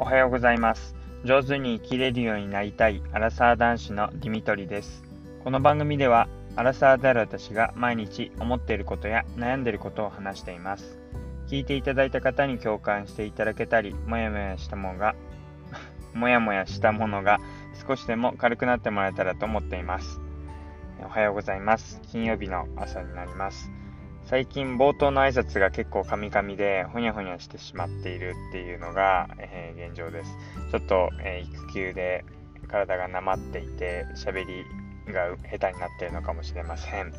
おはようございます。上手に生きれるようになりたいアラサー男子のディミトリです。この番組ではアラサーである私が毎日思っていることや悩んでいることを話しています。聞いていただいた方に共感していただけたりもやもやしたものが もやもやしたものが少しでも軽くなってもらえたらと思っています。おはようございます。金曜日の朝になります。最近冒頭の挨拶が結構カミカミでほにゃほにゃしてしまっているっていうのが、えー、現状です。ちょっと、えー、育休で体がなまっていて喋りが下手になっているのかもしれません。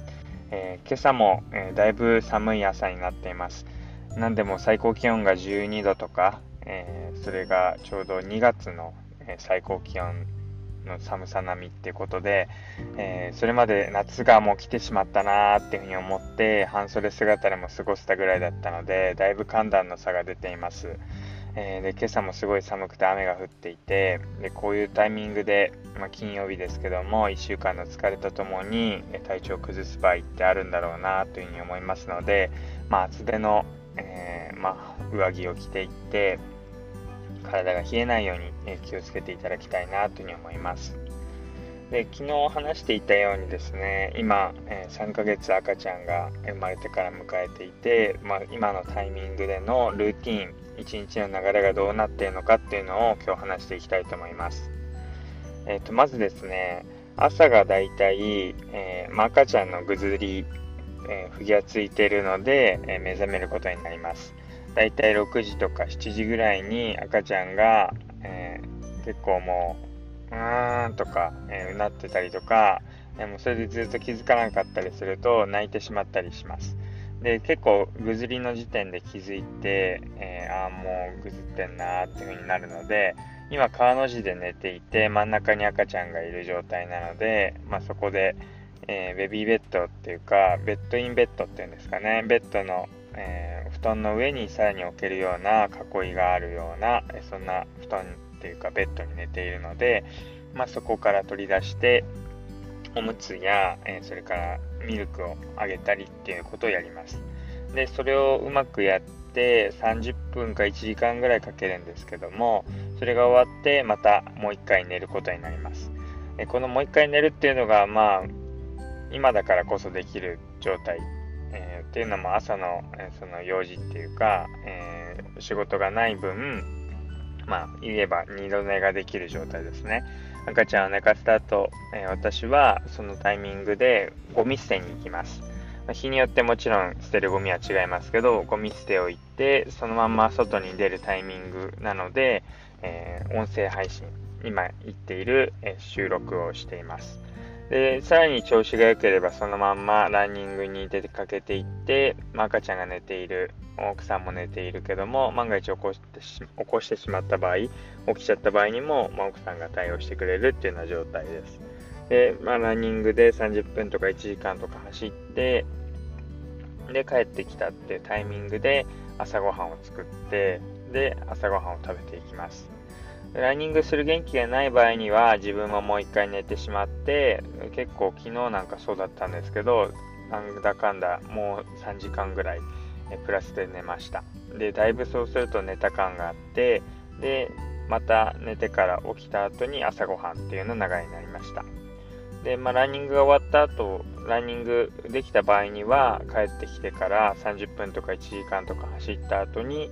えー、今朝も、えだいぶ寒い朝になっています。なんでも最高気温が12度とか、えそれがちょうど2月の、え最高気温の寒さ並みってことで、えー、それまで夏がもう来てしまったなーっていうふうに思って半袖姿でも過ごせたぐらいだったのでだいぶ寒暖の差が出ています、えー、で今朝もすごい寒くて雨が降っていてでこういうタイミングで、まあ、金曜日ですけども1週間の疲れとともに体調を崩す場合ってあるんだろうなというふうに思いますので、まあ、厚手の、えー、まあ、上着を着ていって体が冷えないように気をつけていただきたいなというふうに思います。で昨日話していたようにですね今、え、3ヶ月赤ちゃんが生まれてから迎えていて、まあ、今のタイミングでのルーティン一日の流れがどうなっているのかっていうのを今日話していきたいと思います、えーと、まずですね朝がだいたい、え、ま、赤ちゃんのぐずり、えー、ぎがついているので、え目覚めることになりますだいたい6時とか7時ぐらいに赤ちゃんが、えー、結構もう、うーんとか、えー、うなってたりとか、え、もうそれでずっと気づかなかったりすると泣いてしまったりします。で、結構ぐずりの時点で気づいて、えー、ああ、もうぐずってんなーっていう風になるので、今川の字で寝ていて真ん中に赤ちゃんがいる状態なので、まあ、そこで、えー、ベビーベッドっていうかベッドインベッドっていうんですかねベッドのえー、布団の上にさらに置けるような囲いがあるようなそんな布団っていうかベッドに寝ているので、まあ、そこから取り出しておむつや、えー、それからミルクをあげたりっていうことをやります。でそれをうまくやって30分か1時間ぐらいかけるんですけどもそれが終わってまたもう1回寝ることになります。このもう1回寝るっていうのがまあ今だからこそできる状態えー、っていうのも朝の,、え、その用事っていうか、えー、仕事がない分、まあ、言えば二度寝ができる状態ですね。赤ちゃんを寝かせた後、え私はそのタイミングでゴミ捨てに行きます。日によってもちろん捨てるゴミは違いますけど、ゴミ捨てを行って、そのまま外に出るタイミングなので、え音声配信、今言っている、え収録をしています。で、さらに調子が良ければそのまんまランニングに出かけていって、まあ、赤ちゃんが寝ている、奥さんも寝ているけども、万が一起こしてし起こしてしまった場合、起きちゃった場合にも、まあ、奥さんが対応してくれるっていうような状態です。で、まあ、ランニングで30分とか1時間とか走って、で、帰ってきたっていうタイミングで朝ごはんを作って、で、朝ごはんを食べていきます。ランニングする元気がない場合には自分ももう一回寝てしまって結構昨日なんかそうだったんですけどなんだかんだもう3時間ぐらいプラスで寝ましたでだいぶそうすると寝た感があってでまた寝てから起きた後に朝ごはんっていうの流れになりましたで、まあ、ランニングが終わった後ランニングできた場合には帰ってきてから30分とか1時間とか走った後に、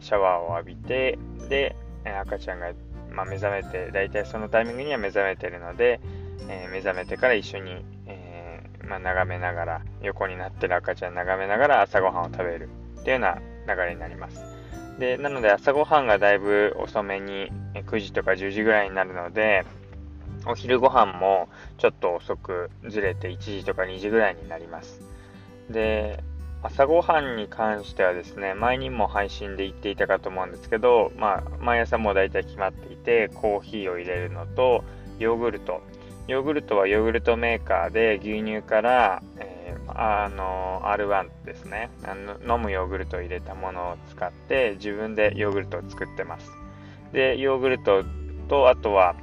シャワーを浴びてで赤ちゃんが、まあ、目覚めて、大体そのタイミングには目覚めてるので、え、目覚めてから一緒に、えー、まあ、眺めながら、横になってる赤ちゃん眺めながら朝ごはんを食べるっていうような流れになります。で、なので朝ごはんがだいぶ遅めに9時とか10時ぐらいになるので、お昼ご飯もちょっと遅くずれて1時とか2時ぐらいになります。で、朝ごはんに関してはですね、前にも配信で言っていたかと思うんですけど、まあ、毎朝もう大体決まっていて、コーヒーを入れるのと、ヨーグルト。ヨーグルトはヨーグルトメーカーで牛乳から、えー、あの、R1 ですねあの。飲むヨーグルトを入れたものを使って自分でヨーグルトを作ってます。で、ヨーグルトと、あとは、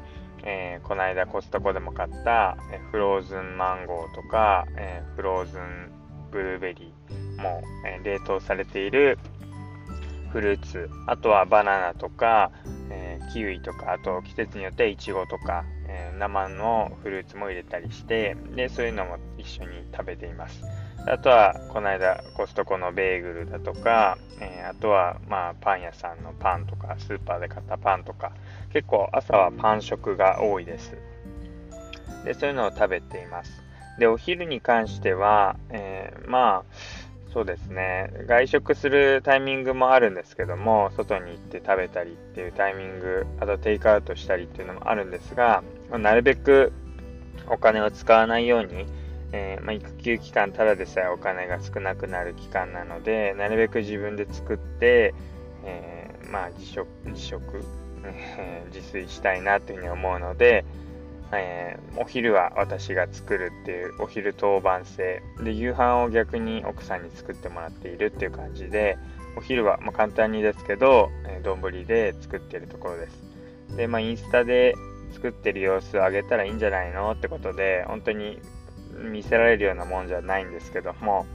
えー、この間コストコでも買った、えフローズンマンゴーとか、えー、フローズンブルーベリーも、え冷凍されているフルーツ、あとはバナナとか、えキウイとか、あと季節によってはいちごとか、えー、生のフルーツも入れたりして、で、そういうのも一緒に食べています。あとは、この間、コストコのベーグルだとか、えー、あとは、まあ、パン屋さんのパンとか、スーパーで買ったパンとか、結構朝はパン食が多いです。で、そういうのを食べています。で、お昼に関しては、えー、まあ、そうですね、外食するタイミングもあるんですけども、外に行って食べたりっていうタイミング、あとテイクアウトしたりっていうのもあるんですが、なるべくお金を使わないように、えー、まあ、育休期間ただでさえお金が少なくなる期間なのでなるべく自分で作って、えー、まあ、自食自食、え、自炊したいなというふうに思うので、えお昼は私が作るっていうお昼当番制。で夕飯を逆に奥さんに作ってもらっているっていう感じでお昼はま簡単にですけど丼、えー、で作ってるところです。でまあインスタで作ってる様子をあげたらいいんじゃないのってことで本当に見せられるようなもんじゃないんですけども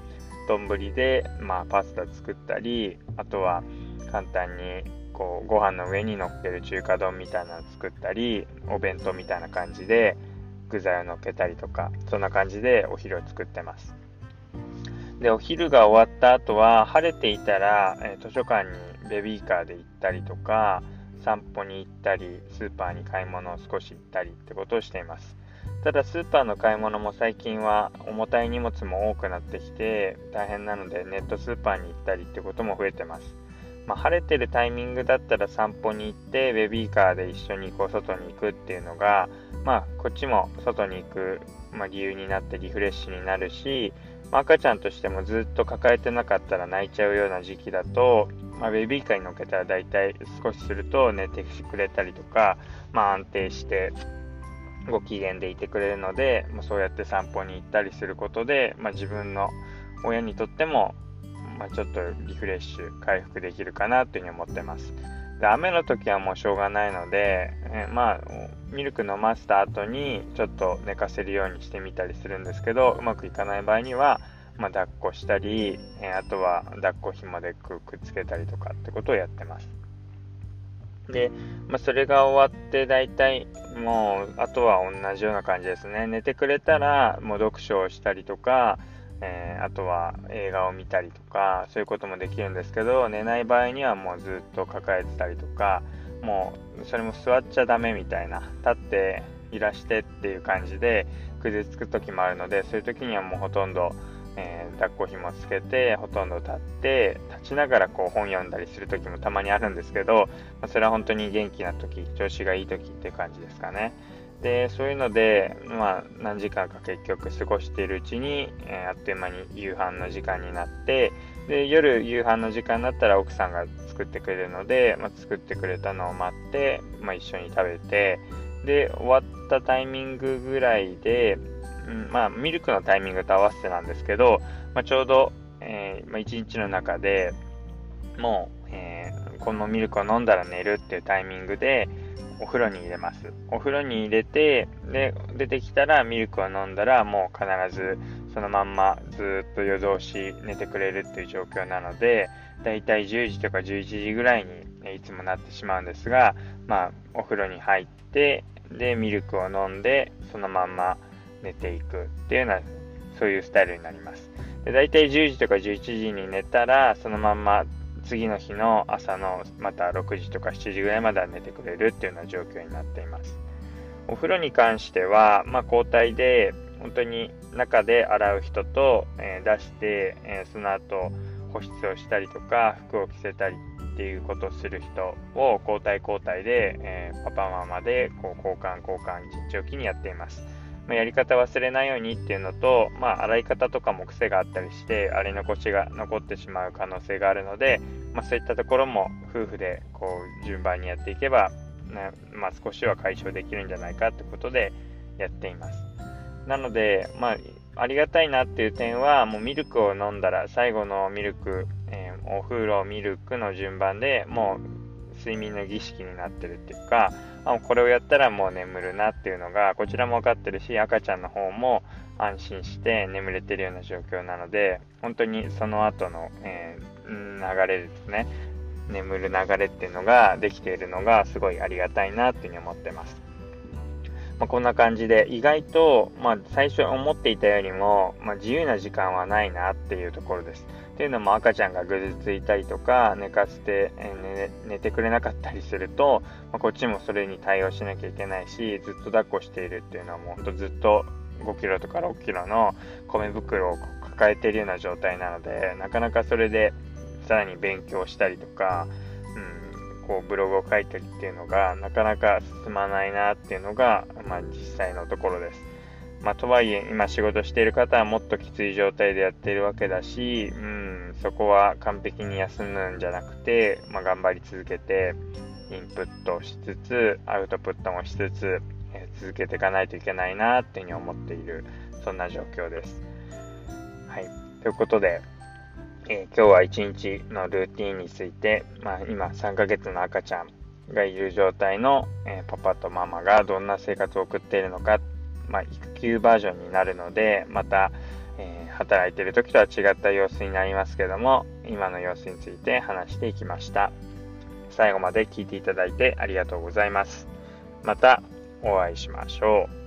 丼で、まあ、パスタ作ったりあとは簡単にこうご飯の上に乗っける中華丼みたいなの作ったりお弁当みたいな感じで具材を乗っけたりとかそんな感じでお昼を作ってますでお昼が終わった後は晴れていたら、え図書館にベビーカーで行ったりとか散歩に行ったりスーパーに買い物を少し行ったりってことをしていますただスーパーの買い物も最近は重たい荷物も多くなってきて大変なのでネットスーパーに行ったりってことも増えてます。まあ、晴れてるタイミングだったら散歩に行ってベビーカーで一緒にこう外に行くっていうのがまあこっちも外に行く、まあ、理由になってリフレッシュになるし、まあ、赤ちゃんとしてもずっと抱えてなかったら泣いちゃうような時期だと、まあ、ベビーカーに乗っけたら大体少しすると寝てくれたりとか、まあ、安定してご機嫌でいてくれるので、まあ、そうやって散歩に行ったりすることで、まあ、自分の親にとっても、まあ、ちょっとリフレッシュ回復できるかなというふうに思ってます。で雨の時はもうしょうがないので、えまあミルク飲ませた後にちょっと寝かせるようにしてみたりするんですけどうまくいかない場合には、まあ、抱っこしたり、えあとは抱っこ紐でくっつけたりとかってことをやってます。で、まあ、それが終わって大体もうあとは同じような感じですね寝てくれたらもう読書をしたりとか、えー、あとは映画を見たりとかそういうこともできるんですけど寝ない場合にはもうずっと抱えてたりとかもうそれも座っちゃダメみたいな立っていらしてっていう感じでくずつく時もあるのでそういう時にはもうほとんどえー、抱っこ紐つけてほとんど立って立ちながらこう本読んだりする時もたまにあるんですけど、まあ、それは本当に元気な時調子がいい時っていう感じですかね。でそういうので、まあ、何時間か結局過ごしているうちに、えー、あっという間に夕飯の時間になってで夜夕飯の時間になったら奥さんが作ってくれるので、まあ、作ってくれたのを待って、まあ、一緒に食べてで終わったタイミングぐらいでうん、まあ、ミルクのタイミングと合わせてなんですけど、まあ、ちょうど、えー、まあ、1日の中でもう、えー、このミルクを飲んだら寝るっていうタイミングでお風呂に入れます。お風呂に入れて、で、出てきたらミルクを飲んだらもう必ずそのまんまずっと夜通し寝てくれるっていう状況なので、だいたい10時とか11時ぐらいにいつもなってしまうんですが、まあ、お風呂に入って、で、ミルクを飲んで、そのまんま寝ていくっていうような、そういうスタイルになります。で大体10時とか11時に寝たら、そのまんま次の日の朝のまた6時とか7時ぐらいまでは寝てくれるっていうような状況になっています。お風呂に関しては、まあ、交代で本当に中で洗う人と、えー、出して、えー、その後保湿をしたりとか服を着せたりっていうことをする人を交代交代で、えー、パパママでこう交換交換一日おきにやっています。まあ、やり方忘れないようにっていうのと、まあ、洗い方とかも癖があったりして洗い残しが残ってしまう可能性があるので、まあ、そういったところも夫婦でこう順番にやっていけば、ねまあ、少しは解消できるんじゃないかってことでやっています。なので、まあ、ありがたいなっていう点はもうミルクを飲んだら最後のミルク、えー、お風呂ミルクの順番でもう睡眠の儀式になってるっていうかあこれをやったらもう眠るなっていうのがこちらも分かってるし赤ちゃんの方も安心して眠れてるような状況なので本当にその後の、えー、流れですね眠る流れっていうのができているのがすごいありがたいなっていうふうに思ってます。まあ、こんな感じで意外と、まあ、最初思っていたよりも、まあ、自由な時間はないなっていうところです。っていうのも赤ちゃんがぐずついたりとか寝かせて、え、寝てくれなかったりすると、ま、こっちもそれに対応しなきゃいけないしずっと抱っこしているっていうのはもうほんとずっと5キロとか6キロの米袋を抱えているような状態なのでなかなかそれでさらに勉強したりとか、うん、こうブログを書いたりっていうのがなかなか進まないなっていうのが、まあ、実際のところです。まあ、とはいえ今仕事している方はもっときつい状態でやっているわけだし、うん、そこは完璧に休むんじゃなくて、まあ、頑張り続けてインプットしつつアウトプットもしつつ、えー、続けていかないといけないなっていうふうに思っているそんな状況です。はい、ということで、えー、今日は一日のルーティンについて、まあ、今3ヶ月の赤ちゃんがいる状態の、えー、パパとママがどんな生活を送っているのか、まあ、育休バージョンになるのでまた、えー、働いている時とは違った様子になりますけども今の様子について話していきました。最後まで聞いていただいてありがとうございます。またお会いしましょう。